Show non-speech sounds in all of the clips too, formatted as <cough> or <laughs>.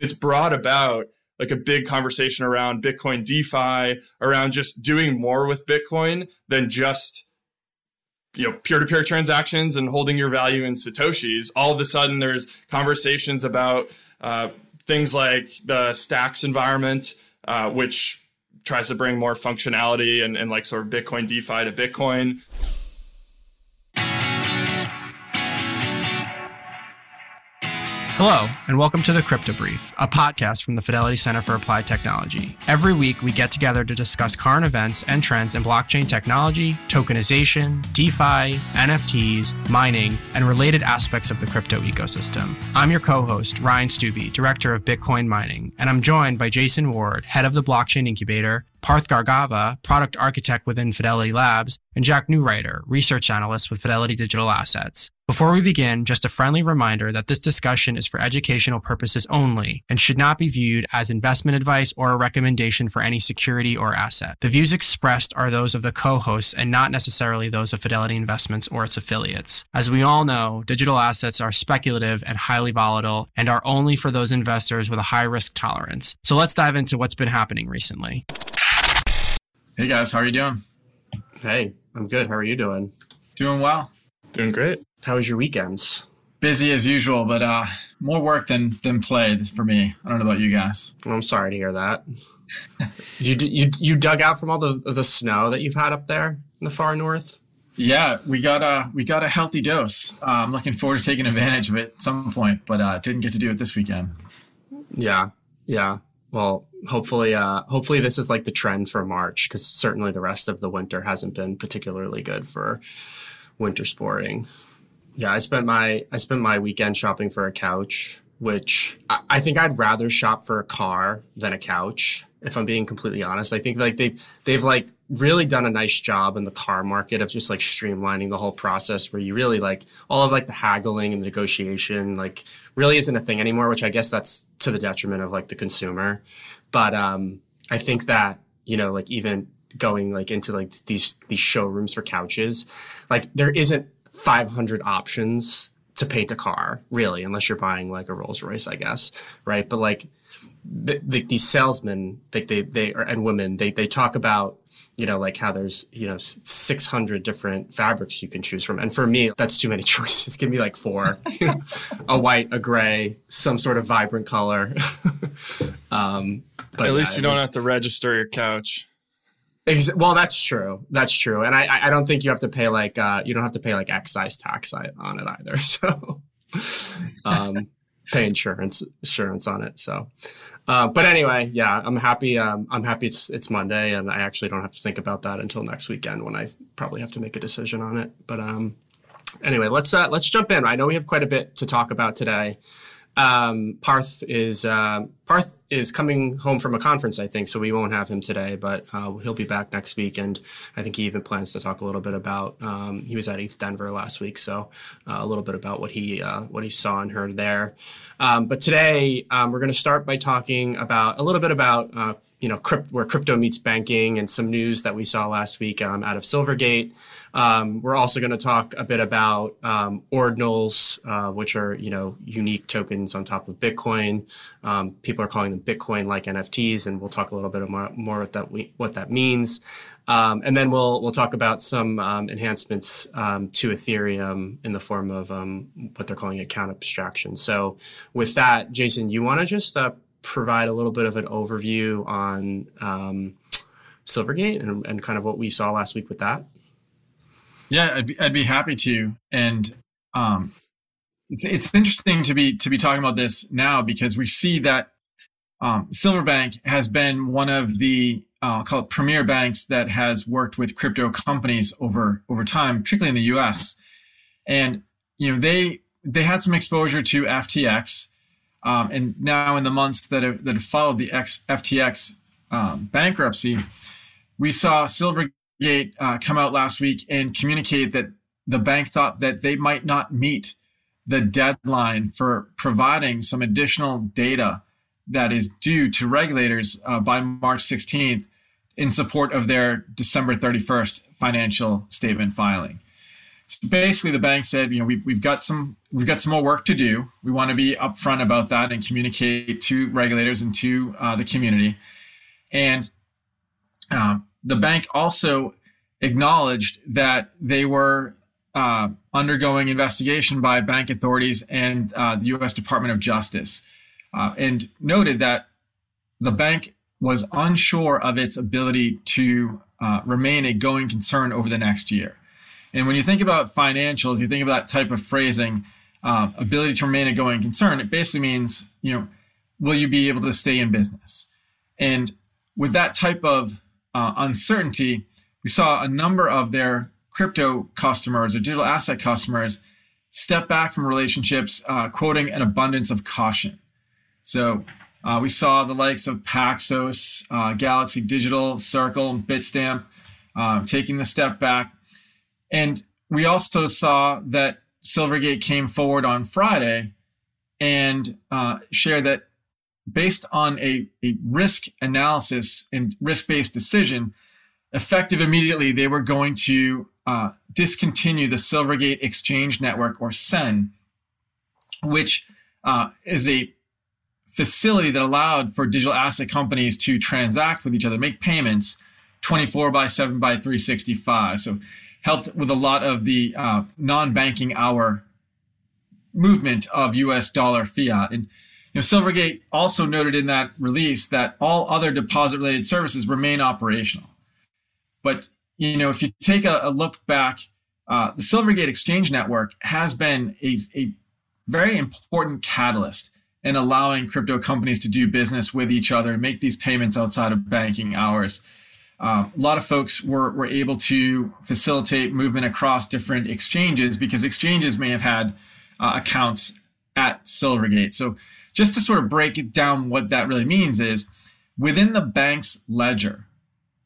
It's brought about like a big conversation around Bitcoin DeFi, around just doing more with Bitcoin than just you know peer-to-peer transactions and holding your value in satoshis. All of a sudden there's conversations about uh, things like the stacks environment uh, which tries to bring more functionality and, and like sort of bitcoin defi to bitcoin Hello, and welcome to the Crypto Brief, a podcast from the Fidelity Center for Applied Technology. Every week, we get together to discuss current events and trends in blockchain technology, tokenization, DeFi, NFTs, mining, and related aspects of the crypto ecosystem. I'm your co host, Ryan Stubbe, Director of Bitcoin Mining, and I'm joined by Jason Ward, Head of the Blockchain Incubator, Parth Gargava, product architect within Fidelity Labs, and Jack Neureuter, research analyst with Fidelity Digital Assets. Before we begin, just a friendly reminder that this discussion is for educational purposes only and should not be viewed as investment advice or a recommendation for any security or asset. The views expressed are those of the co hosts and not necessarily those of Fidelity Investments or its affiliates. As we all know, digital assets are speculative and highly volatile and are only for those investors with a high risk tolerance. So let's dive into what's been happening recently. Hey guys, how are you doing? Hey, I'm good. How are you doing? Doing well. doing great How was your weekends? Busy as usual, but uh, more work than than play for me. I don't know about you guys. Well, I'm sorry to hear that. <laughs> you you you dug out from all the the snow that you've had up there in the far north. Yeah, we got a we got a healthy dose. Uh, I'm looking forward to taking advantage of it at some point, but uh, didn't get to do it this weekend. Yeah, yeah. Well, hopefully, uh, hopefully this is like the trend for March because certainly the rest of the winter hasn't been particularly good for winter sporting. Yeah, I spent my I spent my weekend shopping for a couch, which I, I think I'd rather shop for a car than a couch. If I'm being completely honest, I think like they've they've like really done a nice job in the car market of just like streamlining the whole process where you really like all of like the haggling and the negotiation like really isn't a thing anymore which i guess that's to the detriment of like the consumer. But um i think that you know like even going like into like these these showrooms for couches like there isn't 500 options to paint a car really unless you're buying like a rolls royce i guess right? But like the, the, these salesmen like they they are and women they they talk about you know like how there's you know 600 different fabrics you can choose from and for me that's too many <laughs> choices give me like four <laughs> a white a gray some sort of vibrant color <laughs> um but at least yeah, you don't have to register your couch Ex- well, that's true. That's true, and I I don't think you have to pay like uh, you don't have to pay like excise tax on it either. So, um, pay insurance insurance on it. So, uh, but anyway, yeah, I'm happy. Um, I'm happy it's it's Monday, and I actually don't have to think about that until next weekend when I probably have to make a decision on it. But um, anyway, let's uh, let's jump in. I know we have quite a bit to talk about today. Um, Parth is uh, Parth is coming home from a conference, I think, so we won't have him today, but uh, he'll be back next week, and I think he even plans to talk a little bit about. Um, he was at ETHDenver last week, so uh, a little bit about what he uh, what he saw and heard there. Um, but today um, we're going to start by talking about a little bit about uh, you know, crypt, where crypto meets banking and some news that we saw last week um, out of Silvergate. Um, we're also going to talk a bit about um, ordinals, uh, which are, you know, unique tokens on top of Bitcoin. Um, people are calling them Bitcoin-like NFTs, and we'll talk a little bit more, more what that we, what that means. Um, and then we'll we'll talk about some um, enhancements to Ethereum in the form of what they're calling account abstraction. So, with that, Jason, you want to just uh, provide a little bit of an overview on um, Silvergate and, and kind of what we saw last week with that? Yeah, I'd be, I'd be happy to. And um, it's it's interesting to be to be talking about this now because we see that um, Silverbank has been one of the uh, I'll call it premier banks that has worked with crypto companies over over time, particularly in the U.S. And you know they they had some exposure to FTX, um, and now, in the months that have, that have followed the X, FTX um, bankruptcy, we saw Silvergate uh, come out last week and communicate that the bank thought that they might not meet the deadline for providing some additional data that is due to regulators uh, by March 16th in support of their December 31st financial statement filing. Basically, the bank said, you know, we've, we've got some we've got some more work to do. We want to be upfront about that and communicate to regulators and to uh, the community. And um, the bank also acknowledged that they were uh, undergoing investigation by bank authorities and uh, the U.S. Department of Justice, uh, and noted that the bank was unsure of its ability to uh, remain a going concern over the next year. And when you think about financials, you think of that type of phrasing, uh, ability to remain a going concern. It basically means, you know, will you be able to stay in business? And with that type of uh, uncertainty, we saw a number of their crypto customers or digital asset customers step back from relationships, uh, quoting an abundance of caution. So uh, we saw the likes of Paxos, uh, Galaxy Digital, Circle, Bitstamp uh, taking the step back. And we also saw that Silvergate came forward on Friday and uh, shared that based on a, a risk analysis and risk based decision, effective immediately, they were going to uh, discontinue the Silvergate Exchange Network, or SEN, which uh, is a facility that allowed for digital asset companies to transact with each other, make payments 24 by 7 by 365. So helped with a lot of the uh, non-banking hour movement of US dollar fiat. And you know, Silvergate also noted in that release that all other deposit related services remain operational. But you know, if you take a, a look back, uh, the Silvergate Exchange Network has been a, a very important catalyst in allowing crypto companies to do business with each other and make these payments outside of banking hours. Um, a lot of folks were, were able to facilitate movement across different exchanges because exchanges may have had uh, accounts at Silvergate. So, just to sort of break it down, what that really means is within the bank's ledger,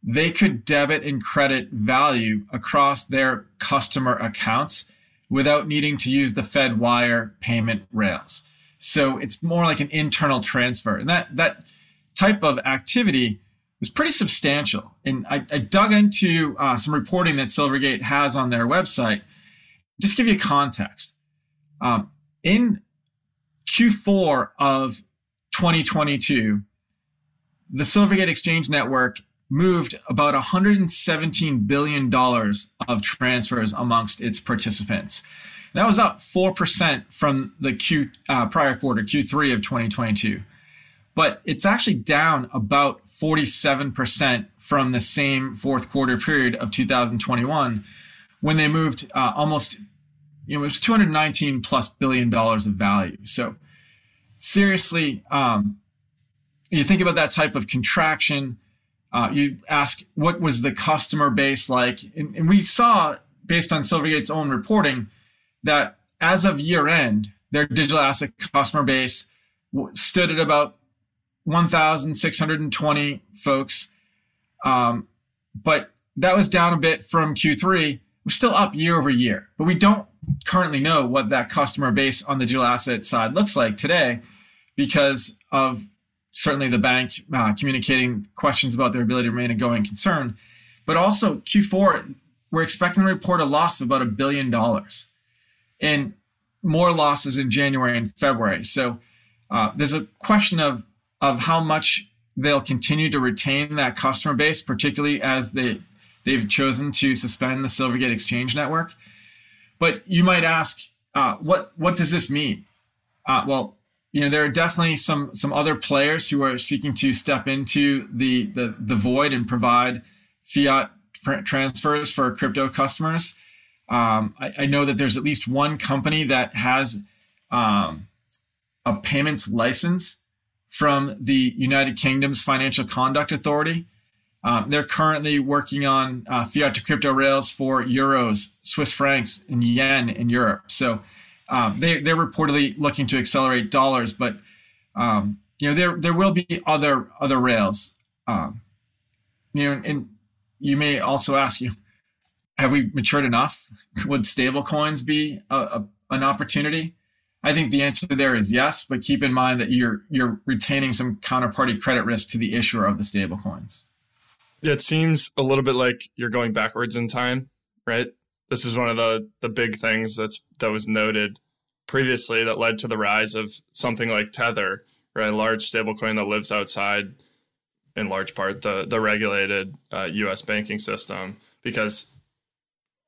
they could debit and credit value across their customer accounts without needing to use the Fed wire payment rails. So it's more like an internal transfer. And that, that type of activity was pretty substantial. And I, I dug into uh, some reporting that Silvergate has on their website. Just give you context. Um, in Q4 of 2022, the Silvergate Exchange Network moved about $117 billion of transfers amongst its participants. That was up 4% from the Q uh, prior quarter, Q3 of 2022. But it's actually down about 47% from the same fourth quarter period of 2021 when they moved uh, almost, you know, it was 219 plus billion dollars of value. So seriously, um, you think about that type of contraction, uh, you ask what was the customer base like, and, and we saw based on Silvergate's own reporting that as of year end, their digital asset customer base stood at about 1,620 folks. Um, but that was down a bit from Q3. We're still up year over year, but we don't currently know what that customer base on the digital asset side looks like today because of certainly the bank uh, communicating questions about their ability to remain a going concern. But also Q4, we're expecting to report a loss of about a billion dollars and more losses in January and February. So uh, there's a question of of how much they'll continue to retain that customer base, particularly as they they've chosen to suspend the Silvergate Exchange Network. But you might ask, uh, what what does this mean? Uh, well, you know there are definitely some some other players who are seeking to step into the the, the void and provide fiat transfers for crypto customers. Um, I, I, know that there's at least one company that has um, a payments license from the United Kingdom's Financial Conduct Authority. Um, they're currently working on uh, fiat to crypto rails for euros, Swiss francs, and yen in Europe. So um, they, they're reportedly looking to accelerate dollars, but um, you know there there will be other other rails. Um, you know, and you may also ask you have we matured enough? <laughs> Would stable coins be a, a, an opportunity? I think the answer there is yes, but keep in mind that you're you're retaining some counterparty credit risk to the issuer of the stable coins. It seems a little bit like you're going backwards in time, right? this is one of the the big things that's that was noted previously that led to the rise of something like Tether, right? A large stablecoin that lives outside, in large part, the the regulated uh, U.S. banking system, because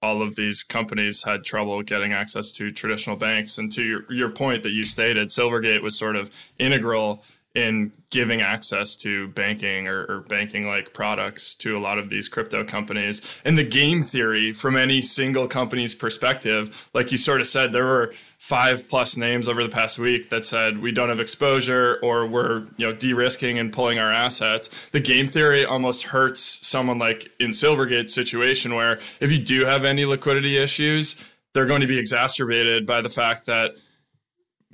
all of these companies had trouble getting access to traditional banks. And to your, your point that you stated, Silvergate was sort of integral in giving access to banking or, or banking like products to a lot of these crypto companies. And the game theory from any single company's perspective, like you sort of said, there were five plus names over the past week that said we don't have exposure or we're you know de-risking and pulling our assets. The game theory almost hurts someone like in Silvergate's situation where if you do have any liquidity issues, they're going to be exacerbated by the fact that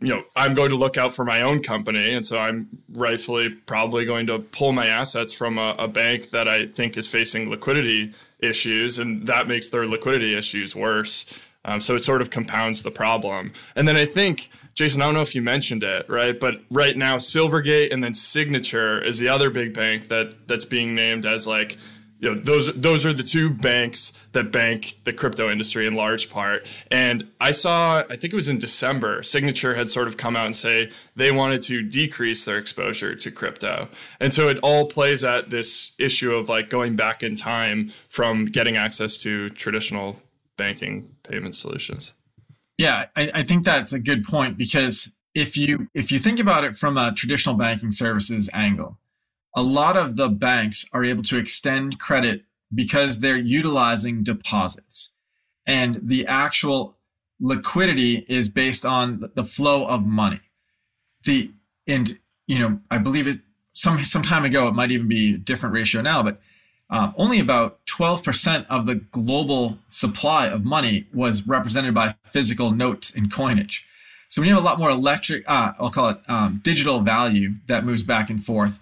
you know, I'm going to look out for my own company. And so I'm rightfully probably going to pull my assets from a, a, bank that I think is facing liquidity issues. And that makes their liquidity issues worse. Um, so it sort of compounds the problem. And then I think, Jason, I don't know if you mentioned it, right? But right now, Silvergate and then Signature is the other big bank that that's being named as like you know those those are the two banks that bank the crypto industry in large part. And i saw i think it was in december signature had sort of come out and say they wanted to decrease their exposure to crypto. And so it all plays at this issue of like going back in time from getting access to traditional banking payment solutions. Yeah I, I think that's a good point because if you if you think about it from a traditional banking services angle a lot of the banks are able to extend credit because they're utilizing deposits. And the actual liquidity is based on the flow of money. The and you know, I believe it some some time ago it might even be a different ratio now, but um, only about 12% of the global supply of money was represented by physical notes and coinage. So when you have a lot more electric, uh, I'll call it um, digital value that moves back and forth,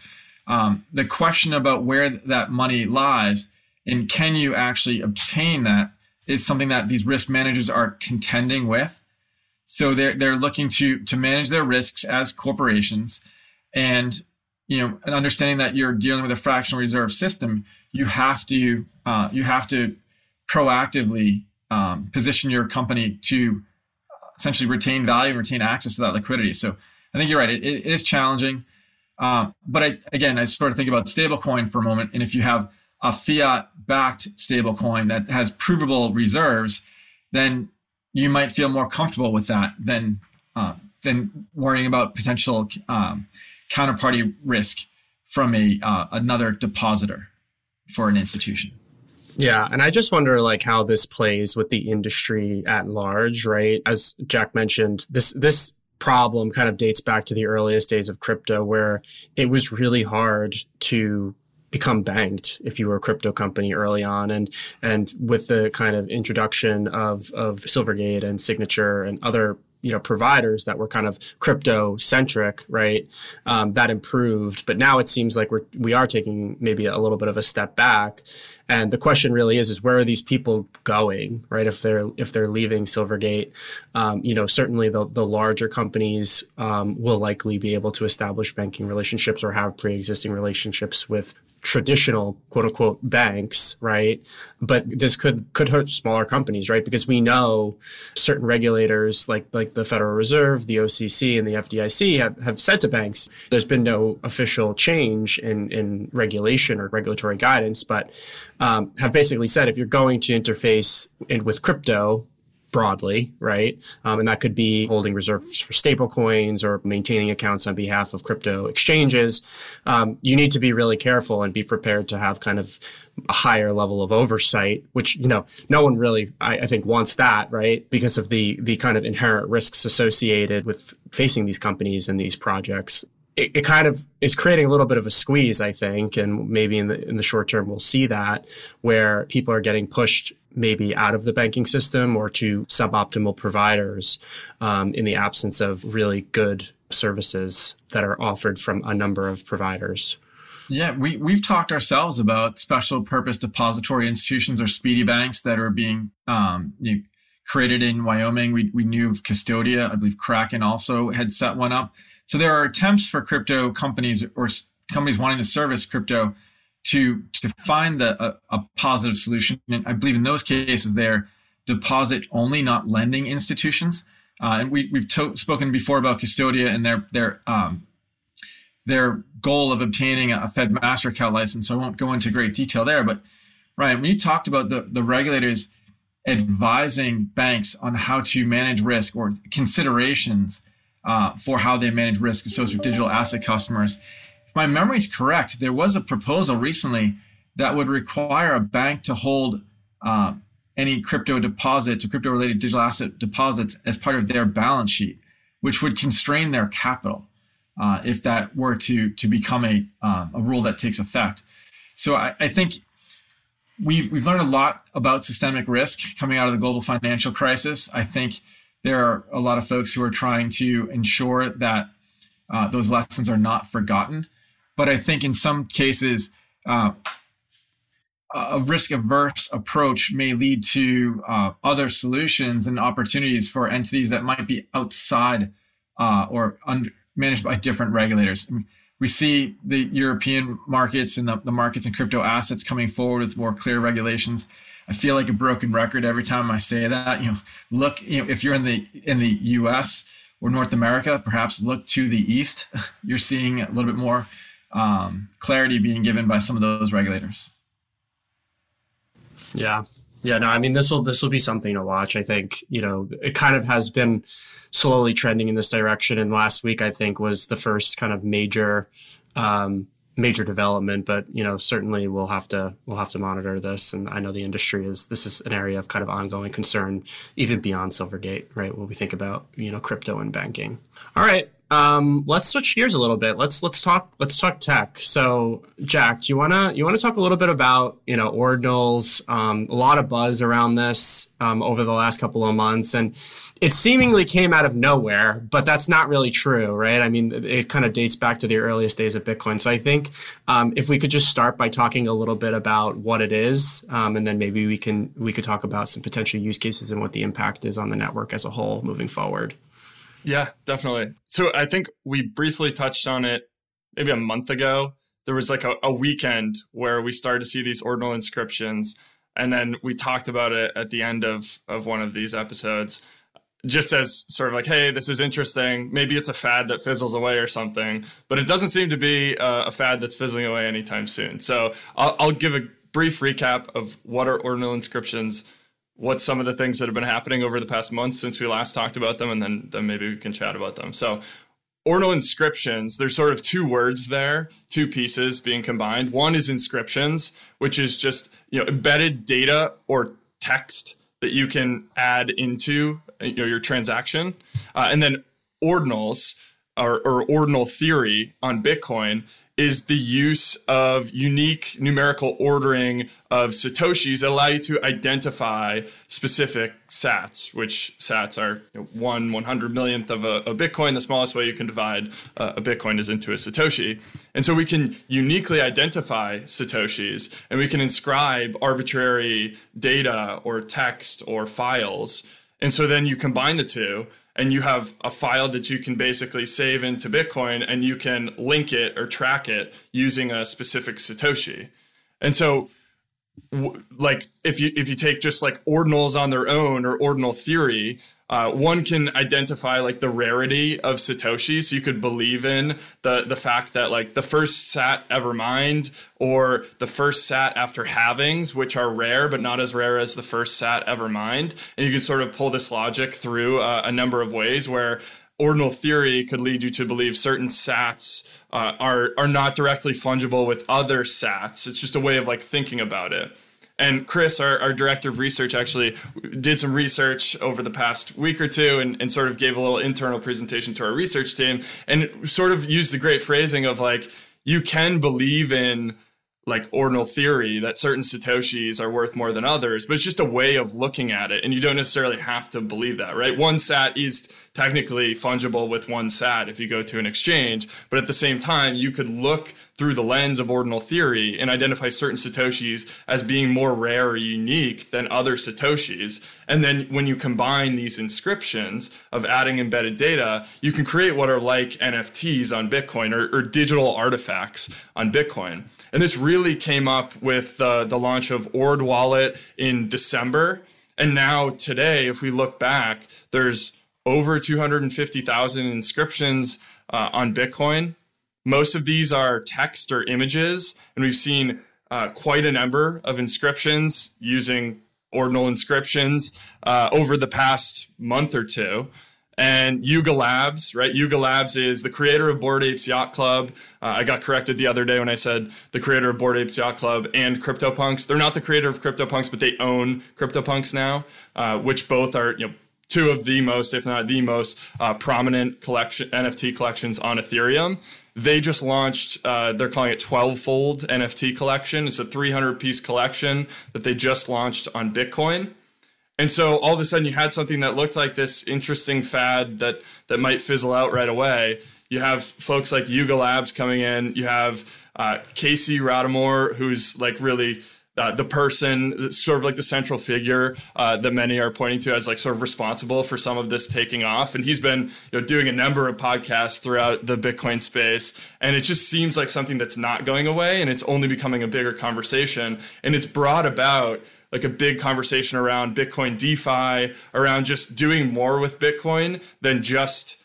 um, the question about where that money lies and can you actually obtain that is something that these risk managers are contending with. So they're they're looking to to manage their risks as corporations, and you know, understanding that you're dealing with a fractional reserve system, you have to uh, you have to proactively um, position your company to essentially retain value and retain access to that liquidity. So I think you're right. it, it is challenging. Um, but I, again, I sort of think about stablecoin for a moment. And if you have a fiat backed stablecoin that has provable reserves, then you might feel more comfortable with that than, uh, than worrying about potential um, counterparty risk from a uh, another depositor for an institution. Yeah, and I just wonder like how this plays with the industry at large, right? As Jack mentioned, this this problem kind of dates back to the earliest days of crypto where it was really hard to become banked if you were a crypto company early on. And and with the kind of introduction of of silvergate and signature and other you know providers that were kind of crypto centric right? Um, that improved but now it seems like we're we are taking maybe a little bit of a step back. And the question really is is where are these people going right? If they're if they're leaving silvergate um, you know certainly the, the larger companies um, will likely be able to establish banking relationships or have pre-existing relationships with traditional quote unquote banks, right? But this could could hurt smaller companies, right? Because we know certain regulators like like the Federal Reserve, the OCC, and the FDIC have, have said to banks, there's been no official change in in regulation or regulatory guidance, but um, have basically said if you're going to interface in, with crypto broadly, right? Um, and that could be holding reserves for stable coins or maintaining accounts on behalf of crypto exchanges. Um, you need to be really careful and be prepared to have kind of a higher level of oversight, which you know no one really I, I think wants that, right? Because of the the kind of inherent risks associated with facing these companies and these projects. It, it, kind of is creating a little bit of a squeeze, I think, and maybe in the in the short term we'll see that where people are getting pushed maybe out of the banking system or to suboptimal providers um, in the absence of really good services that are offered from a number of providers. Yeah, we, we've talked ourselves about special purpose depository institutions or speedy banks that are being um, you know, created in Wyoming. We, we knew of Custodia. I believe Kraken also had set one up. So there are attempts for crypto companies or companies wanting to service crypto to to find the a, a, positive solution. And I believe in those cases they're deposit only, not lending institutions. Uh, and we, we've to- spoken before about Custodia and their their um, their goal of obtaining a Fed master account license. So I won't go into great detail there. But Ryan, when you talked about the, the regulators advising banks on how to manage risk or considerations uh, for how they manage risk associated with digital asset customers, if my memory is correct, there was a proposal recently that would require a bank to hold uh, any crypto deposits or crypto related digital asset deposits as part of their balance sheet, which would constrain their capital uh, if that were to to become a um, a rule that takes effect. So I, I, think we've we've learned a lot about systemic risk coming out of the global financial crisis. I think there are a lot of folks who are trying to ensure that uh, those lessons are not forgotten. But I think in some cases, uh, a risk averse approach may lead to uh, other solutions and opportunities for entities that might be outside uh, or under, managed by different regulators. We see the European markets and the, the markets and crypto assets coming forward with more clear regulations. I feel like a broken record every time I say that. You know, look, you know, if you're in the in the U.S. or North America, perhaps look to the east. <laughs> You're seeing a little bit more um, clarity being given by some of those regulators. Yeah. Yeah, no, I mean this will this will be something to watch. I think, you know, it kind of has been slowly trending in this direction and last week I think was the first kind of major um, major development, but you know, certainly we'll have to we'll have to monitor this and I know the industry is this is an area of kind of ongoing concern even beyond Silvergate, right? When we think about, you know, crypto and banking. All right, um, let's switch gears a little bit. Let's let's talk let's talk tech. So, Jack, do you wanna you wanna talk a little bit about you know ordinals? Um, a lot of buzz around this um, over the last couple of months, and it seemingly came out of nowhere, but that's not really true, right? I mean, it, it kind of dates back to the earliest days of Bitcoin. So, I think um, if we could just start by talking a little bit about what it is, um, and then maybe we can we could talk about some potential use cases and what the impact is on the network as a whole moving forward. Yeah, definitely. So I think we briefly touched on it maybe a month ago. There was like a, a weekend where we started to see these ordinal inscriptions. And then we talked about it at the end of, of one of these episodes, just as sort of like, hey, this is interesting. Maybe it's a fad that fizzles away or something, but it doesn't seem to be a, a fad that's fizzling away anytime soon. So I'll, I'll give a brief recap of what are ordinal inscriptions what's some of the things that have been happening over the past month since we last talked about them, and then then maybe we can chat about them. So ordinal inscriptions, there's sort of two words there, two pieces being combined. One is inscriptions, which is just you know embedded data or text that you can add into you know, your transaction, uh, and then ordinals or, or ordinal theory on Bitcoin is the use of unique numerical ordering of satoshis that allow you to identify specific sats which sats are you know, one one hundred millionth of a, a, bitcoin. The smallest way you can divide uh, a bitcoin is into a satoshi. And so we can uniquely identify satoshis and we can inscribe arbitrary data or text or files. And so then you combine the two and you have a file that you can basically save into Bitcoin and you can link it or track it using a specific Satoshi. And so like if you if you take just like ordinals on their own or ordinal theory, uh, one can identify like the rarity of Satoshi. So you could believe in the the fact that like the first sat ever mined or the first sat after halvings, which are rare but not as rare as the first sat ever mined. And you can sort of pull this logic through uh, a number of ways where ordinal theory could lead you to believe certain sats uh, are are not directly fungible with other sats. It's just a way of like thinking about it. And Chris, our, our director of research, actually did some research over the past week or two and, and sort of gave a little internal presentation to our research team and sort of used the great phrasing of like, you can believe in like ordinal theory that certain satoshis are worth more than others but it's just a way of looking at it. And you don't necessarily have to believe that right? One sat is technically fungible with one SAT if you go to an exchange. But at the same time, you could look through the lens of ordinal theory and identify certain Satoshis as being more rare or unique than other Satoshis. And then when you combine these inscriptions of adding embedded data, you can create what are like NFTs on Bitcoin or, or digital artifacts on Bitcoin. And this really came up with uh, the launch of Ord Wallet in December And now today, if we look back, there's over 250,000 inscriptions uh, on Bitcoin. Most of these are text or images, and we've seen uh, quite a number of inscriptions using ordinal inscriptions uh, over the past month or two. And Yuga Labs, right? Yuga Labs is the creator of Bored Apes Yacht Club. Uh, I got corrected the other day when I said the creator of Bored Apes Yacht Club and CryptoPunks. They're not the creator of CryptoPunks, but they own CryptoPunks now, uh, which both are you know two of the most, if not the most, uh, prominent collection NFT collections on Ethereum. They just launched, uh, they're calling it 12 fold NFT collection. It's a 300 piece collection that they just launched on Bitcoin. And so all of a sudden you had something that looked like this interesting fad that, that might fizzle out right away. You have folks like Yuga Labs coming in. You have uh, Casey Rodarmor, who's like really uh, the person, sort of like the central figure uh, that many are pointing to as like sort of responsible for some of this taking off. And he's been you know doing a number of podcasts throughout the Bitcoin space, and it just seems like something that's not going away, and it's only becoming a bigger conversation, and it's brought about like a big conversation around Bitcoin DeFi, around just doing more with Bitcoin than just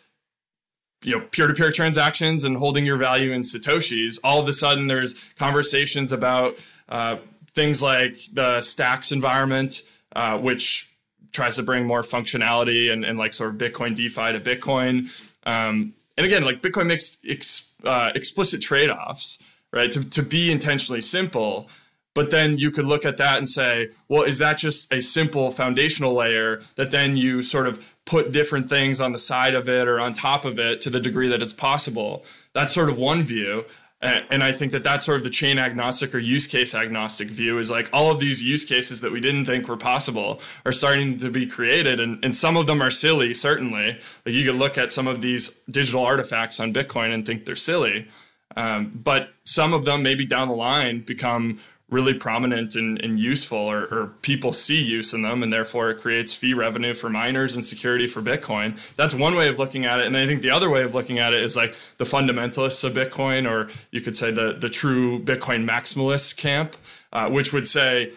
you know peer-to-peer transactions and holding your value in satoshis. All of a sudden there's conversations about uh, things like the stacks environment, uh, which tries to bring more functionality and, and like sort of Bitcoin DeFi to Bitcoin. Um, and again, like Bitcoin makes ex, uh, explicit trade offs, right? To, to be intentionally simple. But then you could look at that and say, well, is that just a simple foundational layer that then you sort of put different things on the side of it or on top of it to the degree that it's possible? That's sort of one view. And I think that that's sort of the chain agnostic or use case agnostic view is like all of these use cases that we didn't think were possible are starting to be created. And, and some of them are silly, certainly. Like you could look at some of these digital artifacts on Bitcoin and think they're silly. Um, but some of them maybe down the line become really prominent and, and useful or, or, people see use in them and therefore it creates fee revenue for miners and security for bitcoin. That's one way of looking at it. And i think the other way of looking at it is like the fundamentalists of bitcoin or you could say the, the true bitcoin maximalist camp uh, which would say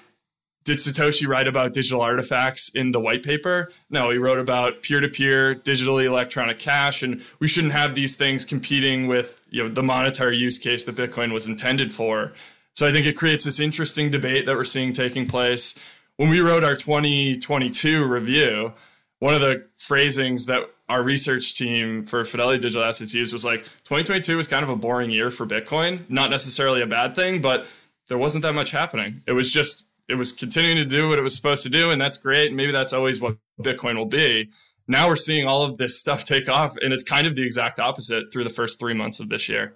did satoshi write about digital artifacts in the white paper? No he wrote about peer-to-peer digitally electronic cash and we shouldn't have these things competing with you know the monetary use case that bitcoin was intended for so I think it creates this interesting debate that we're seeing taking place. When we wrote our 2022 review, one of the phrasings that our research team for Fidelity Digital Assets used was like 2022 was kind of a boring year for Bitcoin. Not necessarily a bad thing, but there wasn't that much happening. It was just it was continuing to do what it was supposed to do, and that's great. Maybe that's always what Bitcoin will be. Now we're seeing all of this stuff take off, and it's kind of the exact opposite through the first three months of this year.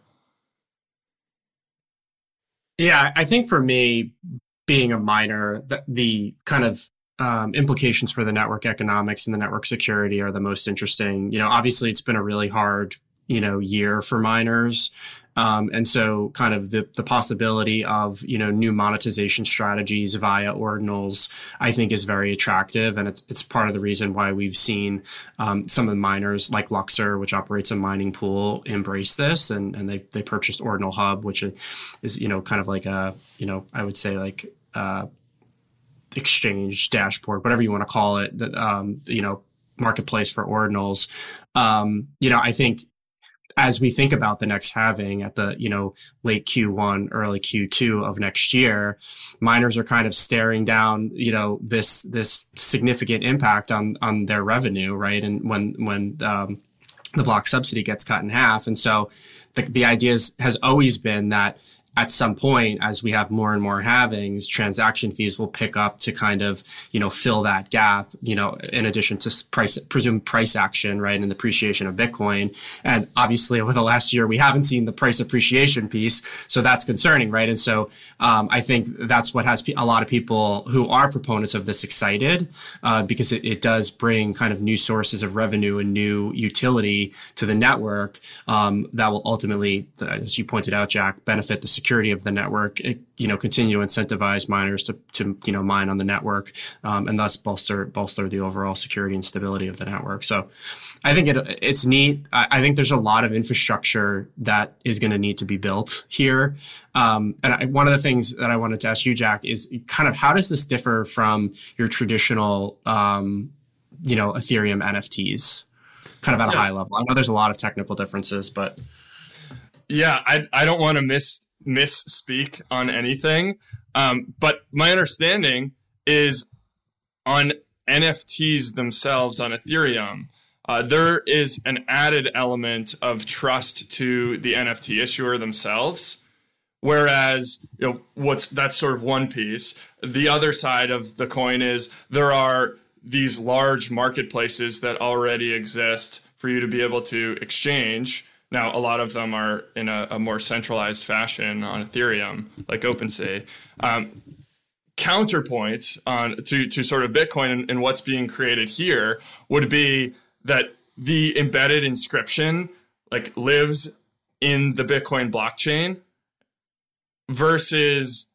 Yeah, I think for me, being a miner, the, the kind of um, implications for the network economics and the network security are the most interesting. You know, obviously, it's been a really hard you know year for miners um, and so kind of the, the possibility of you know new monetization strategies via ordinals i think is very attractive. And it's, it's part of the reason why we've seen um, some of the miners like luxor which operates a mining pool embrace this. And, and they, they purchased ordinal hub which is you know kind of like a you know i would say like uh, exchange dashboard whatever you want to call it that um, you know marketplace for ordinals. Um, you know i think as we think about the next halving at the you know late q1 early q2 of next year miners are kind of staring down you know this this significant impact on on their revenue right? And when when um, the block subsidy gets cut in half. And so the, the idea has always been that at some point as we have more and more halvings transaction fees will pick up to kind of you know fill that gap you know in addition to price presumed price action right and the appreciation of bitcoin. And obviously over the last year we haven't seen the price appreciation piece so that's concerning right? And so um, i think that's what has a lot of people who are proponents of this excited uh, because it, it, does bring kind of new sources of revenue and new utility to the network um, that will ultimately as you pointed out jack benefit the security of the network, it, you know, continue to incentivize miners to, to you know mine on the network, um, and thus bolster bolster the overall security and stability of the network. So, I think it it's neat. I, I think there's a lot of infrastructure that is going to need to be built here. Um, and I, one of the things that I wanted to ask you, Jack, is kind of how does this differ from your traditional, um, you know, Ethereum NFTs? Kind of at a high level. I know there's a lot of technical differences, but yeah, I I don't want to miss misspeak on anything, um, but my understanding is on NFTs themselves on Ethereum. Uh, there is an added element of trust to the NFT issuer themselves. Whereas, you know, what's that's sort of one piece. The other side of the coin is there are these large marketplaces that already exist for you to be able to exchange now, a lot of them are in a, a more centralized fashion on Ethereum, like OpenSea. Um, counterpoint on to, to sort of Bitcoin and, and what's being created here would be that the embedded inscription like lives in the Bitcoin blockchain versus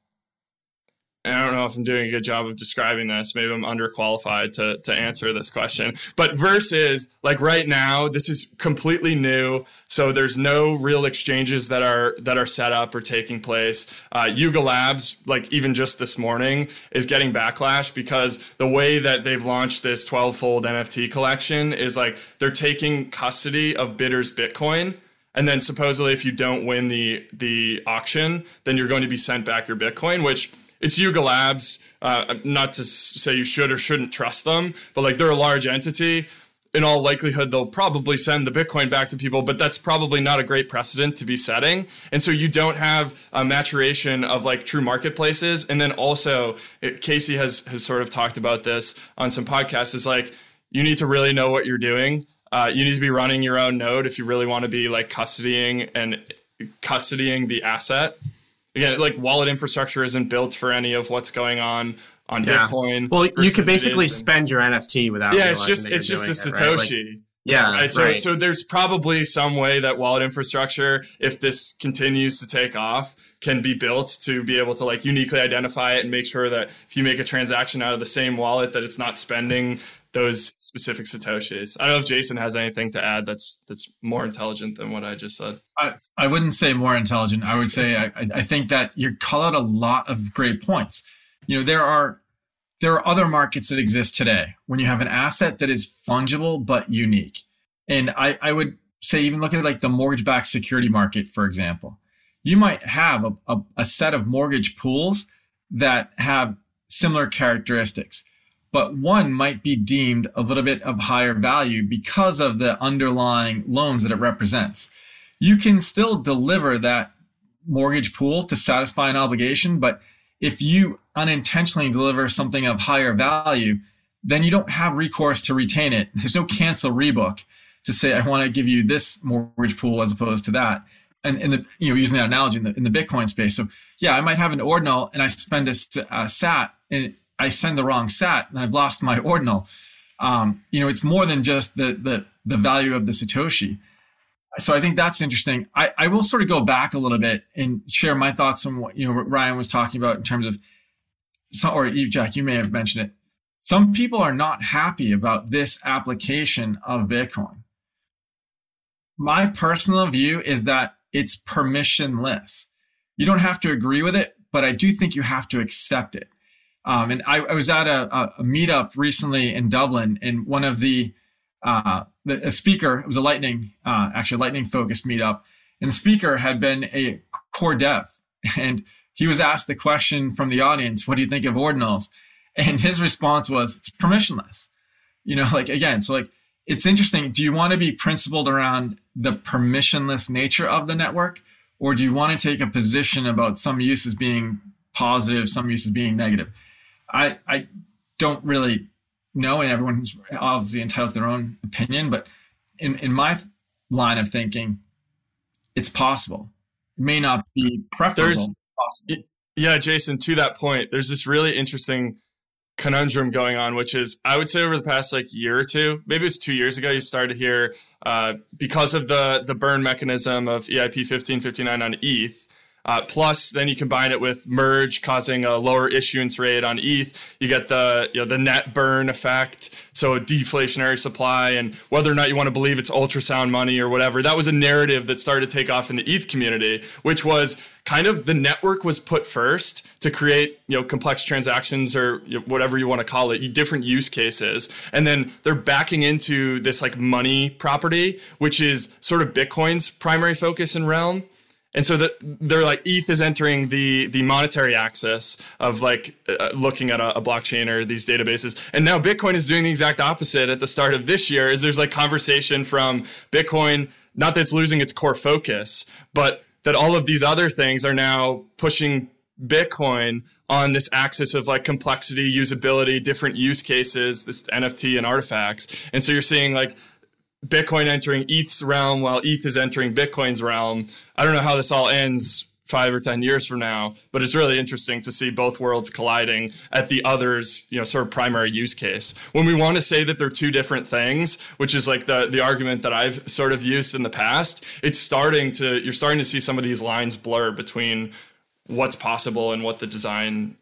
I don't know if I'm doing a good job of describing this. Maybe I'm underqualified to, to answer this question. But versus like right now, this is completely new. So there's no real exchanges that are that are set up or taking place. Uh, Yuga Labs, like even just this morning, is getting backlash because the way that they've launched this 12 fold NFT collection is like they're taking custody of bidders Bitcoin. And then supposedly if you don't win the the auction, then you're going to be sent back your Bitcoin, which it's Yuga Labs. Uh, not to say you should or shouldn't trust them, but like they're a large entity. In all likelihood, they'll probably send the Bitcoin back to people, but that's probably not a great precedent to be setting. And so you don't have a maturation of like true marketplaces. And then also, it, Casey has has sort of talked about this on some podcasts. Is like you need to really know what you're doing. Uh, you need to be running your own node if you really want to be like custodying and custodying the asset again, like wallet infrastructure isn't built for any of what's going on on yeah. Bitcoin. Well, you could basically spend your NFT without. Yeah, it's just it's just a Satoshi. It, right? like, yeah, right. So, right. so there's probably some way that wallet infrastructure, if this continues to take off, can be built to be able to like uniquely identify it and make sure that if you make a transaction out of the same wallet, that it's not spending those specific satoshis. I don't know if Jason has anything to add that's that's more intelligent than what I just said. I, I wouldn't say more intelligent. I would say I, I think that you call out a lot of great points. You know, there are there are other markets that exist today when you have an asset that is fungible but unique. And I, I would say even looking at like the mortgage-backed security market, for example, you might have a, a, a set of mortgage pools that have similar characteristics but one might be deemed a little bit of higher value because of the underlying loans that it represents. You can still deliver that mortgage pool to satisfy an obligation, but if you unintentionally deliver something of higher value, then you don't have recourse to retain it. There's no cancel rebook to say I want to give you this mortgage pool as opposed to that. And in the you know using that analogy in the, in the Bitcoin space, so yeah, I might have an ordinal and I spend a, a SAT and I send the wrong sat and I've lost my ordinal. Um, you know, it's more than just the the the value of the satoshi. So I think that's interesting. I, I will sort of go back a little bit and share my thoughts on what you know what Ryan was talking about in terms of, or Eve Jack, you may have mentioned it. Some people are not happy about this application of Bitcoin. My personal view is that it's permissionless. You don't have to agree with it, but I do think you have to accept it. Um, and I, I, was at a, a, meetup recently in Dublin, and one of the, uh, the a speaker, it was a lightning, uh, actually lightning focused meetup, and the speaker had been a core dev, <laughs> and he was asked the question from the audience, "What do you think of ordinals?" And his response was, "It's permissionless." You know, <laughs> like again, so like it's interesting. Do you want to be principled around the permissionless nature of the network, or do you want to take a position about some uses being positive, some uses being negative? I I don't really know, and everyone's obviously to their own opinion, but in in my line of thinking, it's possible. It may not be preferable. Yeah, Jason. To that point, there's this really interesting conundrum going on, which is I would say over the past like year or two, maybe it was two years ago, you started to hear uh, because of the the burn mechanism of EIP 1559 on ETH Uh, plus, then you combine it with merge, causing a lower issuance rate on ETH. You get the you know the net burn effect, so deflationary supply, and whether or not you want to believe it's ultrasound money or whatever. That was a narrative that started to take off in the ETH community, which was kind of the network was put first to create you know complex transactions or you know, whatever you want to call it different use cases and then they're backing into this like money property which is sort of bitcoin's primary focus in realm and so that they're like ETH is entering the the monetary axis of like uh, looking at a, a, blockchain or these databases, and now Bitcoin is doing the exact opposite at the start of this year. Is there's like conversation from Bitcoin, not that it's losing its core focus, but that all of these other things are now pushing Bitcoin on this axis of like complexity, usability, different use cases, this NFT and artifacts. And so you're seeing like Bitcoin entering ETH's realm while ETH is entering Bitcoin's realm. I don't know how this all ends five or ten years from now, but it's really interesting to see both worlds colliding at the other's, you know, sort of primary use case. When we want to say that they're two different things, which is like the the argument that I've sort of used in the past, it's starting to you're starting to see some of these lines blur between what's possible and what the design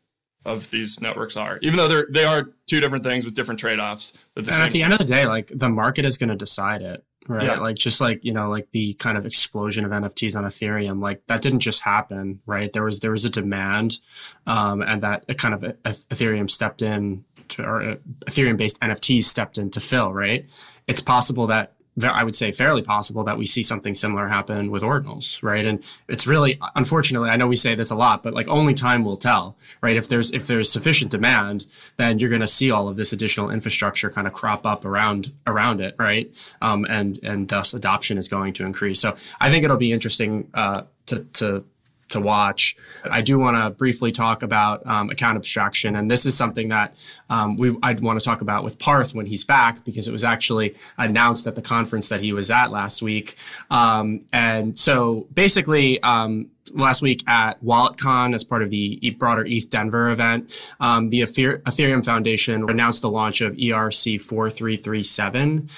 of these networks are, even though they're they are two different things with different trade offs. And at the end of the day, like the market is going to decide it, right? Yeah. Like just like you know, like the kind of explosion of NFTs on Ethereum, like that didn't just happen, right? There was there was a demand, um, and that kind of Ethereum stepped in. To, or uh, Ethereum based NFTs stepped in to fill, right? It's possible that I would say fairly possible that we see something similar happen with ordinals, right? And it's really, unfortunately, I know we say this a lot, but like only time will tell, right? If there's if there's sufficient demand, then you're going to see all of this additional infrastructure kind of crop up around around it, right? Um, and and thus adoption is going to increase. So I think it'll be interesting uh, to to to watch. I do want to briefly talk about um, account abstraction, and this is something that um, we I'd want to talk about with Parth when he's back because it was actually announced at the conference that he was at last week. Um, and so basically. Um, last week at WalletCon, as part of the broader ETH Denver event, um, the Ethereum Foundation announced the launch of ERC 4337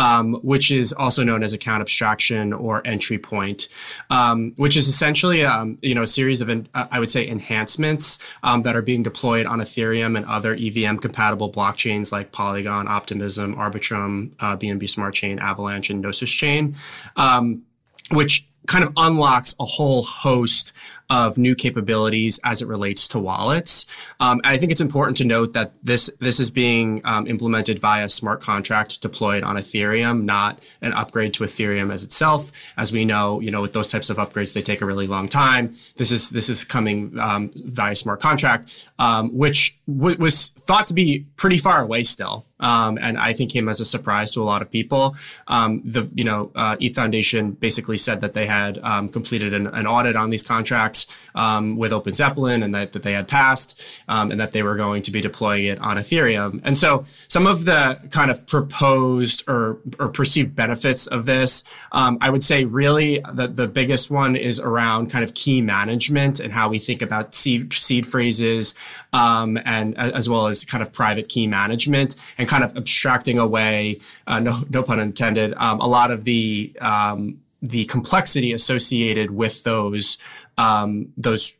um, which is also known as account abstraction or entry point, um, which is essentially um, you know a series of uh, I would say enhancements um, that are being deployed on Ethereum and other EVM compatible blockchains like Polygon, Optimism, Arbitrum, uh, BNB Smart Chain, Avalanche, and Gnosis Chain, um, which kind of unlocks a whole host of new capabilities as it relates to wallets. Um, I think it's important to note that this this is being um, implemented via smart contract deployed on Ethereum, not an upgrade to Ethereum as itself. As we know, you know, with those types of upgrades, they take a really long time. This is this is coming um, via smart contract, um, which w- was thought to be pretty far away still. Um, and I think came as a surprise to a lot of people. Um, the you know uh, ETH Foundation basically said that they had um, completed an, an, audit on these contracts um, with Open Zeppelin and that, that they had passed um, and that they were going to be deploying it on Ethereum. And so some of the kind of proposed or, or perceived benefits of this, um, I would say really the, the biggest one is around kind of key management and how we think about seed, seed phrases and as well as kind of private key management and kind of abstracting away, uh, no, no pun intended, um, a lot of the um, the complexity associated with those um, those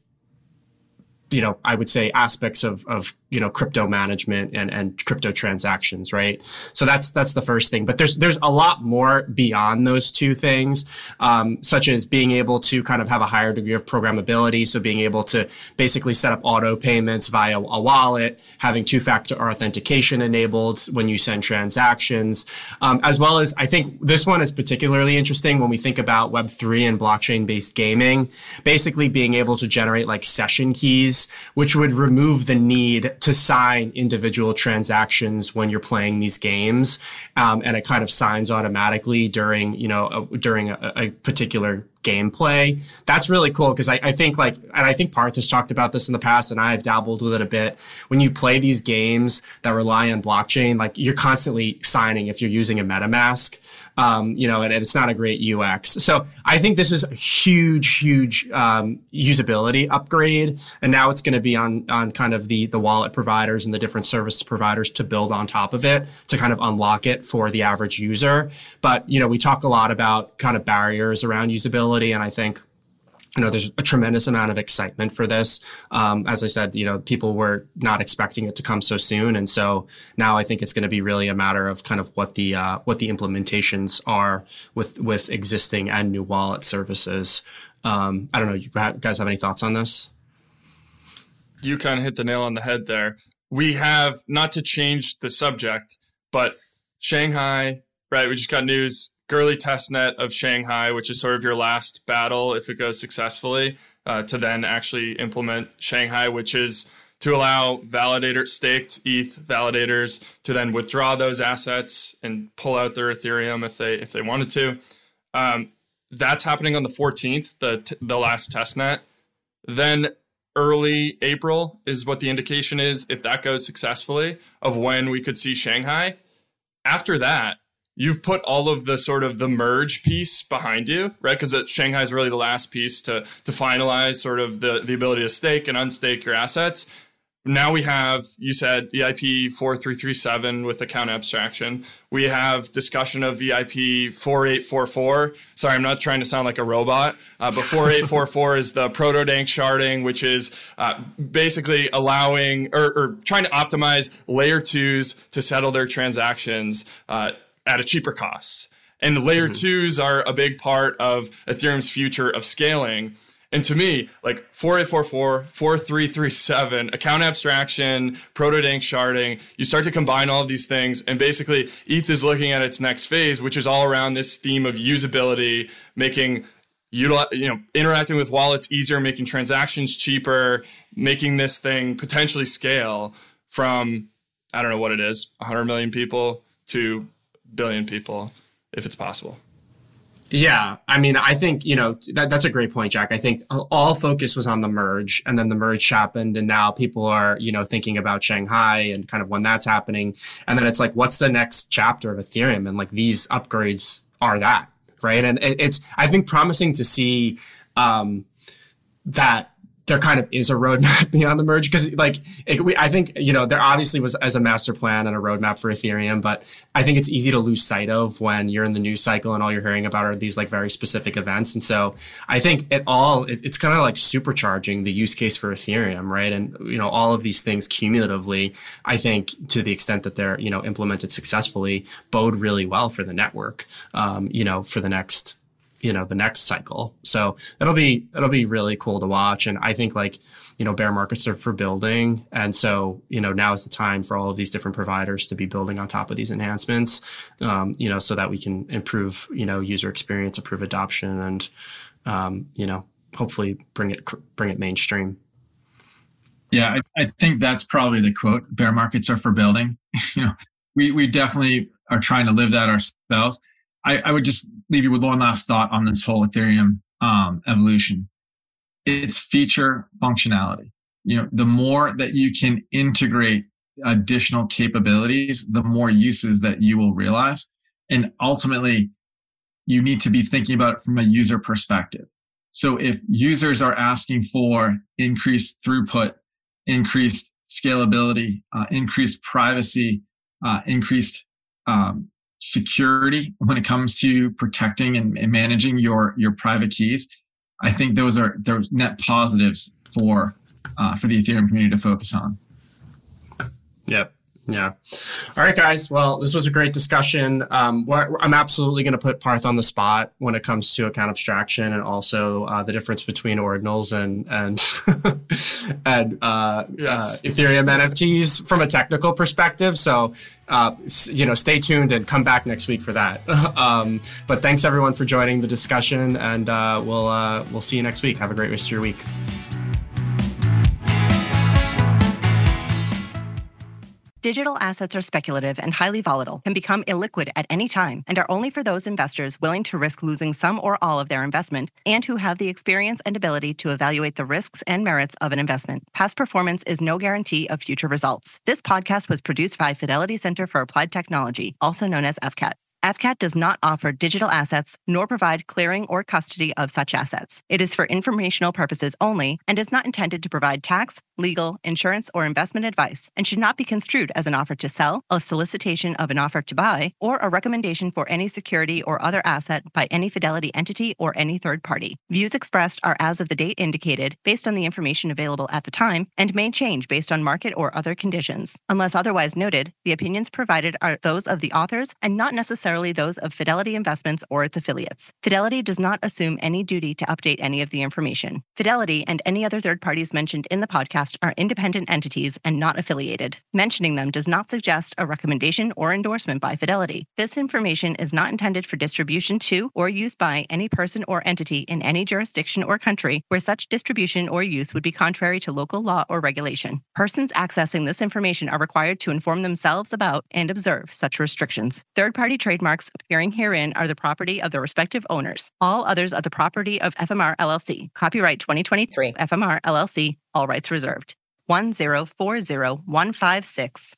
you know I would say aspects of of you know crypto management and and crypto transactions right? So that's that's the first thing. But there's there's a lot more beyond those two things um, such as being able to kind of have a higher degree of programmability. So being able to basically set up auto payments via a wallet having two-factor authentication enabled when you send transactions. Um, as well as i think this one is particularly interesting when we think about web3 and blockchain based gaming. Basically being able to generate like session keys which would remove the need to sign individual transactions when you're playing these games, um, and it kind of signs automatically during you know a, during a, a particular gameplay. That's really cool because I, I, think like, and I think Parth has talked about this in the past, and I've dabbled with it a bit. When you play these games that rely on blockchain, like you're constantly signing if you're using a MetaMask um, you know, and, and, it's not a great UX. So I think this is a huge, huge um, usability upgrade, and now it's going to be on on kind of the the wallet providers and the different service providers to build on top of it to kind of unlock it for the average user. But you know, we talk a lot about kind of barriers around usability, and I think you know, there's a tremendous amount of excitement for this. Um, as I said, you know, people were not expecting it to come so soon, and so now I think it's going to be really a matter of kind of what the uh, what the implementations are with with existing and new wallet services. Um, I don't know. You guys have any thoughts on this? You kind of hit the nail on the head there. We have not to change the subject, but Shanghai, right? We just got news Goerli testnet of Shanghai, which is sort of your last battle if it goes successfully, uh, to then actually implement Shanghai, which is to allow validator staked ETH validators to then withdraw those assets and pull out their Ethereum if they if they wanted to. Um, that's happening on the 14th, the the last testnet. Then early April is what the indication is if that goes successfully of when we could see Shanghai. After that, you've put all of the sort of the merge piece behind you, right? Because Shanghai is really the last piece to to finalize sort of the the ability to stake and unstake your assets. Now we have, you said EIP 4337 with account abstraction. We have discussion of EIP 4844. Sorry, I'm not trying to sound like a robot, uh, but 4844 is the proto dank sharding, which is uh, basically allowing or, or, trying to optimize layer twos to settle their transactions. Uh, at a cheaper cost. And layer mm-hmm. twos are a big part of Ethereum's future of scaling. And to me, like 4844, 4337, account abstraction, proto-dank sharding, you start to combine all of these things. And basically, ETH is looking at its next phase, which is all around this theme of usability, making you know interacting with wallets easier making transactions cheaper making this thing potentially scale from i don't know what it is 100 million people to billion people if it's possible. Yeah, I mean, I think you know that that's a great point, Jack. I think all focus was on the merge, and then the merge happened, and now people are you know thinking about Shanghai and kind of when that's happening, and then it's like, what's the next chapter of Ethereum? And like these upgrades are that, right? And it's I think promising to see um, that there kind of is a roadmap <laughs> beyond the merge because like it, we, i think you know there obviously was as a master plan and a roadmap for ethereum but i think it's easy to lose sight of when you're in the news cycle and all you're hearing about are these like very specific events. And so i think it all it, it's kind of like supercharging the use case for ethereum right? And you know all of these things cumulatively i think to the extent that they're you know implemented successfully bode really well for the network um, you know for the next you know the next cycle. So it'll be it'll be really cool to watch. And i think like you know bear markets are for building. And so you know now is the time for all of these different providers to be building on top of these enhancements um, you know so that we can improve you know user experience improve adoption and um, you know hopefully bring it bring it mainstream. Yeah I, I think that's probably the quote bear markets are for building. <laughs> You know we we definitely are trying to live that ourselves I, I would just leave you with one last thought on this whole Ethereum um, evolution. It's feature functionality. You know, the more that you can integrate additional capabilities, the more uses that you will realize. And ultimately, you need to be thinking about it from a user perspective. So if users are asking for increased throughput, increased scalability, uh, increased privacy, uh, increased um, security when it comes to protecting and, and managing your your private keys. I think those are those net positives for uh, for the Ethereum community to focus on. Yep. Yeah. All right, guys. Well, this was a great discussion. Um, I'm absolutely going to put Parth on the spot when it comes to account abstraction and also uh, the difference between ordinals and and <laughs> and uh, yes. uh, Ethereum NFTs from a technical perspective. So, uh, you know, stay tuned and come back next week for that. <laughs> um, but thanks everyone for joining the discussion, and uh, we'll uh, we'll see you next week. Have a great rest of your week. Digital assets are speculative and highly volatile, can become illiquid at any time, and are only for those investors willing to risk losing some or all of their investment and who have the experience and ability to evaluate the risks and merits of an investment. Past performance is no guarantee of future results. This podcast was produced by Fidelity Center for Applied Technology, also known as FCAT. FCAT does not offer digital assets nor provide clearing or custody of such assets. It is for informational purposes only and is not intended to provide tax, legal, insurance, or investment advice and should not be construed as an offer to sell, a solicitation of an offer to buy, or a recommendation for any security or other asset by any Fidelity entity or any third party. Views expressed are as of the date indicated based on the information available at the time and may change based on market or other conditions. Unless otherwise noted, the opinions provided are those of the authors and not necessarily those of Fidelity Investments or its affiliates. Fidelity does not assume any duty to update any of the information. Fidelity and any other third parties mentioned in the podcast are independent entities and not affiliated. Mentioning them does not suggest a recommendation or endorsement by Fidelity. This information is not intended for distribution to or use by any person or entity in any jurisdiction or country where such distribution or use would be contrary to local law or regulation. Persons accessing this information are required to inform themselves about and observe such restrictions. Third party trademarks appearing herein are the property of the respective owners. All others are the property of FMR LLC. Copyright 2023 FMR LLC, all rights reserved. 1040156